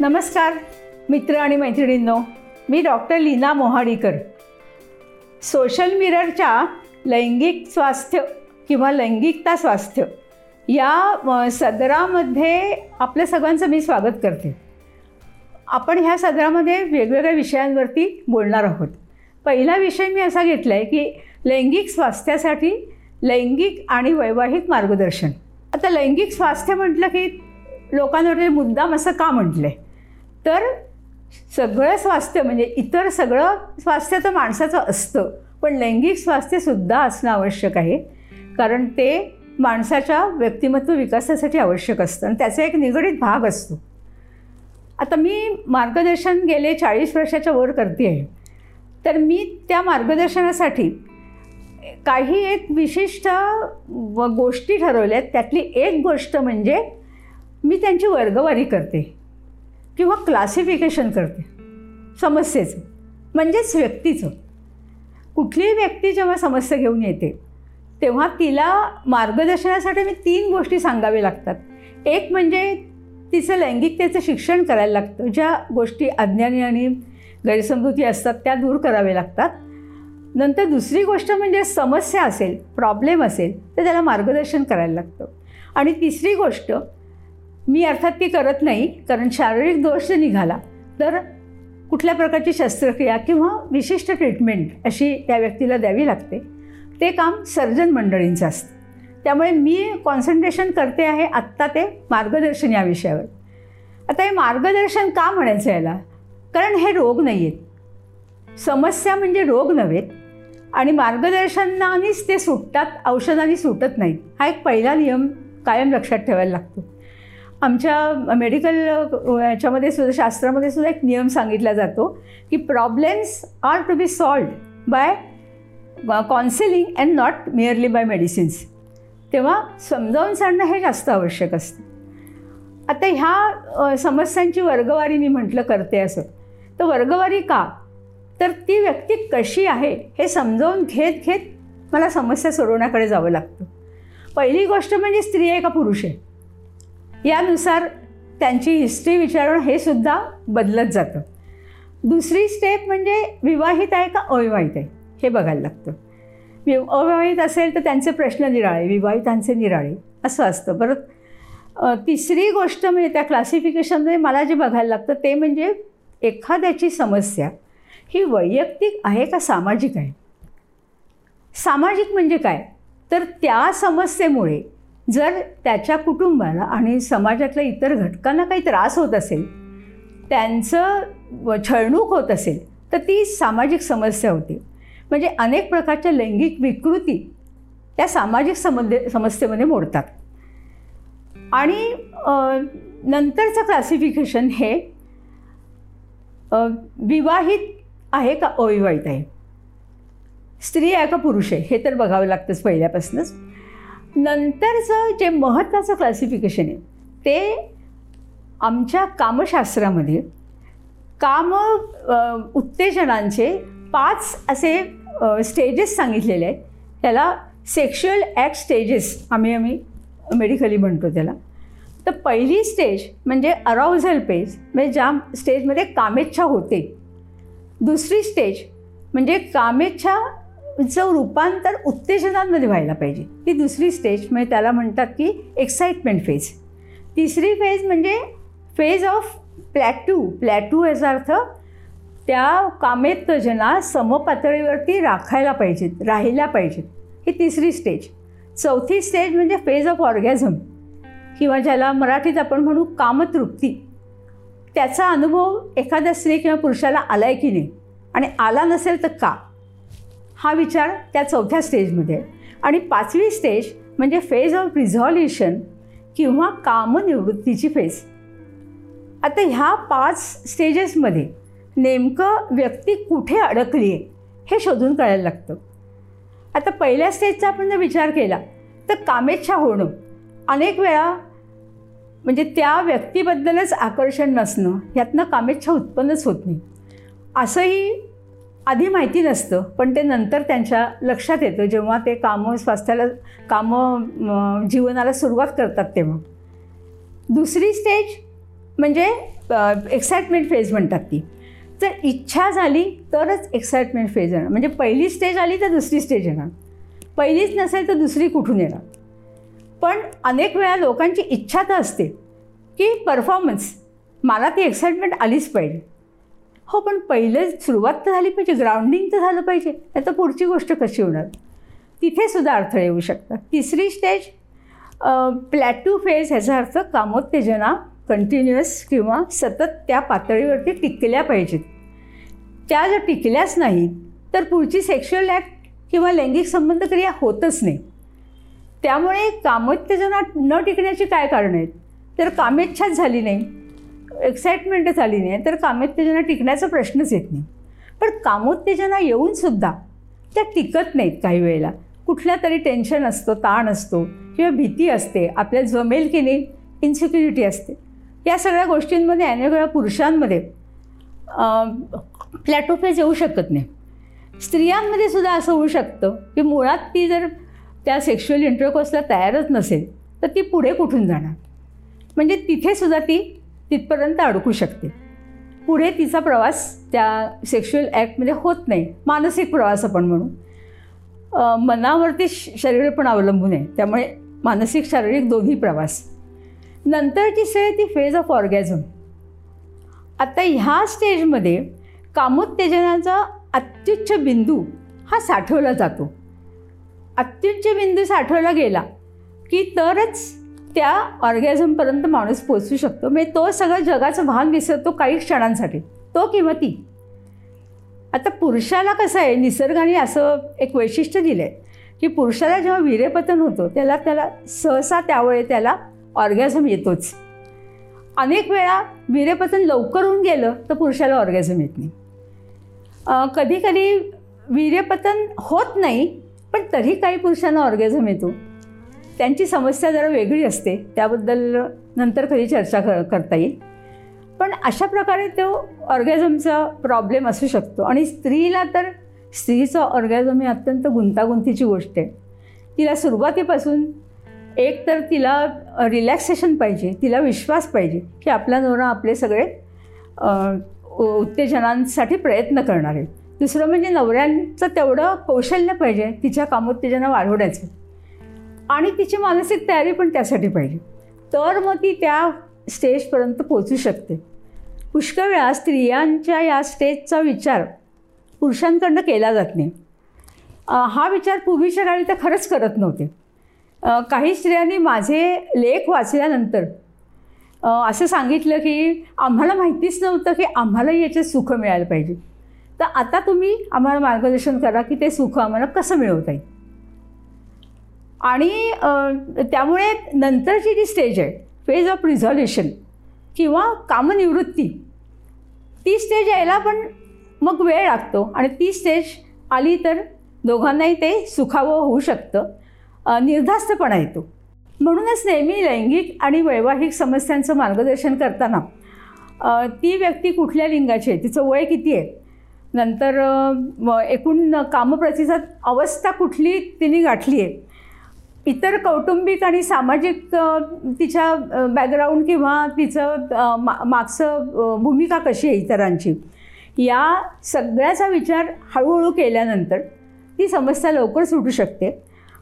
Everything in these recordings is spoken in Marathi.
नमस्कार मित्र आणि मैत्रिणींनो. मी डॉक्टर लीना मोहाडीकर. सोशल मिररच्या लैंगिक स्वास्थ्य किंवा लैंगिकता स्वास्थ्य या सदरामध्ये आपल्या सगळ्यांचं मी स्वागत करते. आपण ह्या सदरामध्ये वेगवेगळ्या विषयांवरती बोलणार आहोत. पहिला विषय मी असा घेतला आहे की लैंगिक स्वास्थ्यासाठी लैंगिक आणि वैवाहिक मार्गदर्शन. आता लैंगिक स्वास्थ्य म्हटलं की लोकांवर मुद्दाम असं का म्हटलं? आहे तर सगळं स्वास्थ्य म्हणजे इतर सगळं स्वास्थ्य तर माणसाचं असतं पण लैंगिक स्वास्थ्यसुद्धा असणं आवश्यक आहे. कारण ते माणसाच्या व्यक्तिमत्व विकासासाठी आवश्यक असतं आणि त्याचा एक निगडीत भाग असतो. आता मी मार्गदर्शन गेले चाळीस वर्षाच्या वर करते आहे. तर मी त्या मार्गदर्शनासाठी काही एक विशिष्ट गोष्टी ठरवल्या आहेत. त्यातली एक गोष्ट म्हणजे मी त्यांची वर्गवारी करते किंवा क्लासिफिकेशन करते. समस्येचं म्हणजेच व्यक्तीचं. कुठलीही व्यक्ती जेव्हा समस्या घेऊन येते तेव्हा तिला मार्गदर्शनासाठी मी तीन गोष्टी सांगाव्या लागतात. एक म्हणजे तिचं लैंगिकतेचं शिक्षण करायला लागतं. ज्या गोष्टी अज्ञानी आणि गैरसमजुती असतात त्या दूर कराव्या लागतात. नंतर दुसरी गोष्ट म्हणजे समस्या असेल प्रॉब्लेम असेल तर त्याला मार्गदर्शन करायला लागतं. आणि तिसरी गोष्ट मी अर्थात ती करत नाही कारण शारीरिक दोष जर निघाला तर कुठल्या प्रकारची शस्त्रक्रिया किंवा विशिष्ट ट्रीटमेंट अशी त्या व्यक्तीला द्यावी लागते. ते काम सर्जन मंडळींचं असतं. त्यामुळे मी कॉन्सन्ट्रेशन करते आहे आत्ता ते मार्गदर्शन या विषयावर. आता हे मार्गदर्शन का म्हणायचं याला? कारण हे रोग नाही आहेत समस्या म्हणजे रोग नव्हेत आणि मार्गदर्शनानेच ते सुटतात औषधांनी सुटत नाहीत. हा एक पहिला नियम कायम लक्षात ठेवायला लागतो. आमच्या मेडिकल याच्यामध्ये सुद्धा शास्त्रामध्ये सुद्धा एक नियम सांगितला जातो की problems are to be solved by counselling and not merely by medicines तेव्हा समजावून सांगणं हे जास्त आवश्यक असतं. आता ह्या समस्यांची वर्गवारी मी म्हटलं करते असं. तर वर्गवारी का? तर ती व्यक्ती कशी आहे हे समजावून घेत घेत मला समस्या सोडवण्याकडे जावं लागतं. पहिली गोष्ट म्हणजे स्त्री आहे का पुरुष आहे? यानुसार त्यांची हिस्ट्री विचारून हे सुद्धा बदलत जातं. दुसरी स्टेप म्हणजे विवाहित आहे का अविवाहित आहे? हे बघायला लागतं. वि अविवाहित असेल तर त्यांचे प्रश्न निराळे विवाहितांचे निराळे असं असतं. परत तिसरी गोष्ट म्हणजे त्या क्लासिफिकेशनमध्ये मला जे बघायला लागतं ते म्हणजे एखाद्याची समस्या ही वैयक्तिक आहे का सामाजिक आहे? सामाजिक म्हणजे काय? तर त्या समस्येमुळे जर त्याच्या कुटुंबाला आणि समाजातल्या इतर घटकांना काही त्रास होत असेल त्यांचं छळणूक होत असेल तर ती सामाजिक समस्या होती. म्हणजे अनेक प्रकारच्या लैंगिक विकृती त्या सामाजिक समध्य समस्येमध्ये मोडतात. आणि नंतरचं क्लासिफिकेशन हे विवाहित आहे का अविवाहित आहे? स्त्री आहे का पुरुष आहे? हे तर बघावं लागतंच पहिल्यापासूनच. नंतरचं जे महत्त्वाचं क्लासिफिकेशन आहे ते आमच्या कामशास्त्रामध्ये काम उत्तेजनांचे पाच असे स्टेजेस सांगितलेले आहेत. त्याला सेक्शुअल ॲक्ट स्टेजेस आम्ही आम्ही मेडिकली म्हणतो त्याला. तर पहिली स्टेज म्हणजे अराउझल पेज म्हणजे ज्या स्टेजमध्ये कामेच्छा होते. दुसरी स्टेज म्हणजे कामेच्छा चं रूपांतर उत्तेजनांमध्ये व्हायला पाहिजे. ती दुसरी स्टेज म्हणजे त्याला म्हणतात की एक्साइटमेंट फेज तिसरी फेज म्हणजे फेज ऑफ प्लॅटू प्लॅटू याचा अर्थ त्या कामेत्तजना समपातळीवरती राखायला पाहिजेत राहिल्या पाहिजेत. ही तिसरी स्टेज चौथी स्टेज म्हणजे फेज ऑफ ऑर्गॅझम किंवा ज्याला मराठीत आपण म्हणू कामतृप्ती. त्याचा अनुभव एखाद्या स्त्री किंवा पुरुषाला आला आहे की नाही? आणि आला नसेल तर का? हा विचार त्या चौथ्या स्टेजमध्ये. आहे आणि पाचवी स्टेज म्हणजे फेज ऑफ रिझॉल्युशन किंवा कामनिवृत्तीची फेज आता ह्या पाच स्टेजेसमध्ये नेमकं व्यक्ती कुठे अडकली आहे हे शोधून कळायला लागतं. आता पहिल्या स्टेजचा आपण जर विचार केला तर कामेच्छा होणं अनेक वेळा म्हणजे त्या व्यक्तीबद्दलच आकर्षण नसणं यातनं कामेच्छा उत्पन्नच होत नाही. असंही आधी माहिती नसतं पण ते नंतर त्यांच्या लक्षात येतं जेव्हा ते कामं स्वास्थ्याला कामं जीवनाला सुरुवात करतात तेव्हा. दुसरी स्टेज म्हणजे एक्साइटमेंट फेज म्हणतात ती. तर इच्छा झाली तरच एक्साइटमेंट फेज येणार. म्हणजे पहिली स्टेज आली तर दुसरी स्टेज येणार. पहिलीच नसेल तर दुसरी कुठून येणार? पण अनेक वेळा लोकांची इच्छा तर असते की परफॉर्मन्स मला ती एक्साइटमेंट आलीच पाहिजे. हो पण पहिलेच सुरुवात तर झाली पाहिजे ग्राउंडिंग तर झालं पाहिजे. नाही तर पुढची गोष्ट कशी होणार? तिथे सुद्धा अडथळे येऊ शकतात. तिसरी स्टेज प्लॅटू फेज ह्याचा अर्थ कामोत्तेजना कंटिन्युअस किंवा सतत त्या पातळीवरती टिकल्या पाहिजेत. त्या जर टिकल्याच नाहीत तर पुढची सेक्शुअल ॲक्ट किंवा लैंगिक संबंध क्रिया होतच नाही. त्यामुळे कामोत्तेजना न टिकण्याची काय कारणं आहेत? तर कामेच्छाच झाली नाही. एक्साइटमेंटच आली नाही. तर कामोत्तेजना टिकण्याचा प्रश्नच येत नाही. पण कामोत्तेजना येऊनसुद्धा त्या टिकत नाहीत काही वेळेला. कुठल्या तरी टेन्शन असतो ताण असतो किंवा भीती असते आपल्या जमेल की नाही इन्सिक्युरिटी असते. या सगळ्या गोष्टींमध्ये अनेक वेळा पुरुषांमध्ये प्लॅटोफेज येऊ शकत नाही. स्त्रियांमध्ये सुद्धा असं होऊ शकतं की मुळात ती जर त्या सेक्शुअल इंटरकोर्सला तयारच नसेल तर ती पुढे कुठून जाणार? म्हणजे तिथेसुद्धा ती तिथपर्यंत अडकू शकते. पुढे तिचा प्रवास त्या सेक्शुअल ॲक्टमध्ये होत नाही. मानसिक प्रवास आपण म्हणू. मनावरती शरीर पण अवलंबून आहे. त्यामुळे मानसिक शारीरिक दोन्ही प्रवास. नंतरची स्टेज ती फेज ऑफ ऑर्गॅझम आता ह्या स्टेजमध्ये कामोत्तेजनाचा अत्युच्च बिंदू हा साठवला जातो. अत्युच्च बिंदू साठवला गेला की तरच त्या ऑर्गॅझमपर्यंत माणूस पोचू शकतो. म्हणजे तो सगळं जगाचं भान विसरतो काही क्षणांसाठी. तो किंवा ती आता पुरुषाला कसं आहे निसर्गाने असं एक वैशिष्ट्य दिलं आहे की पुरुषाला जेव्हा वीरेपतन होतं त्याला त्याला सहसा त्यावेळी त्याला ऑर्गॅझम येतोच. अनेक वेळा वीरेपतन लवकर होऊन गेलं तर पुरुषाला ऑर्गॅझम येत नाही. कधी कधी वीर्यपतन होत नाही पण तरी काही पुरुषांना ऑर्गॅझम येतो. त्यांची समस्या जरा वेगळी असते. त्याबद्दल नंतर कधी चर्चा कर करता येईल. पण अशा प्रकारे तो ऑर्गॅझमचा प्रॉब्लेम असू शकतो. आणि स्त्रीला तर स्त्रीचं ऑर्गॅझम ही अत्यंत गुंतागुंतीची गोष्ट आहे. तिला सुरुवातीपासून एक तर तिला रिलॅक्सेशन पाहिजे तिला विश्वास पाहिजे की आपला नवरा आपले सगळे उत्तेजनांसाठी प्रयत्न करणार आहे. दुसरं म्हणजे नवऱ्यांचं तेवढं कौशल्य पाहिजे तिच्या कामोत्तेजना वाढवण्याचं. आणि तिची मानसिक तयारी पण त्यासाठी पाहिजे. तर मग ती त्या स्टेजपर्यंत पोचू शकते. पुष्कळ वेळा स्त्रियांच्या या स्टेजचा विचार पुरुषांकडनं केला जात नाही. हा विचार पूर्वीच्या काळी तर खरंच करत नव्हते. काही स्त्रियांनी माझे लेख वाचल्यानंतर असं सांगितलं की आम्हाला माहितीच नव्हतं की आम्हालाही याचे सुख मिळायला पाहिजे. तर आता तुम्ही आम्हाला मार्गदर्शन करा की ते सुख आम्हाला कसं मिळवता येईल? आणि त्यामुळे नंतरची जी स्टेज आहे फेज ऑफ रिझॉल्युशन किंवा कामनिवृत्ती ती स्टेज यायला पण मग वेळ लागतो. आणि ती स्टेज आली तर दोघांनाही ते सुखावं होऊ शकतं. निर्धास्तपणा येतो. म्हणूनच नेहमी लैंगिक आणि वैवाहिक समस्यांचं मार्गदर्शन करताना ती व्यक्ती कुठल्या लिंगाची आहे तिचं वय किती आहे? नंतर एकूण कामप्रतिसाद अवस्था कुठली तिने गाठली आहे? इतर कौटुंबिक आणि सामाजिक तिच्या बॅकग्राऊंड किंवा तिचं मा मागचं भूमिका कशी आहे इतरांची? या सगळ्याचा विचार हळूहळू केल्यानंतर ती समस्या लवकर सुटू शकते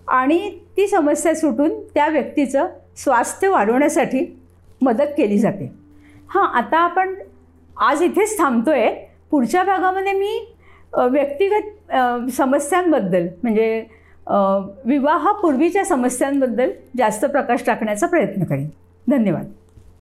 आणि ती समस्या सुटून त्या व्यक्तीचं स्वास्थ्य वाढवण्यासाठी मदत केली जाते. हां आता आपण आज इथेच थांबतो आहे पुढच्या भागामध्ये मी व्यक्तिगत समस्यांबद्दल म्हणजे विवाहापूर्वीच्या समस्यांबद्दल जास्त प्रकाश टाकण्याचा प्रयत्न करेन. धन्यवाद.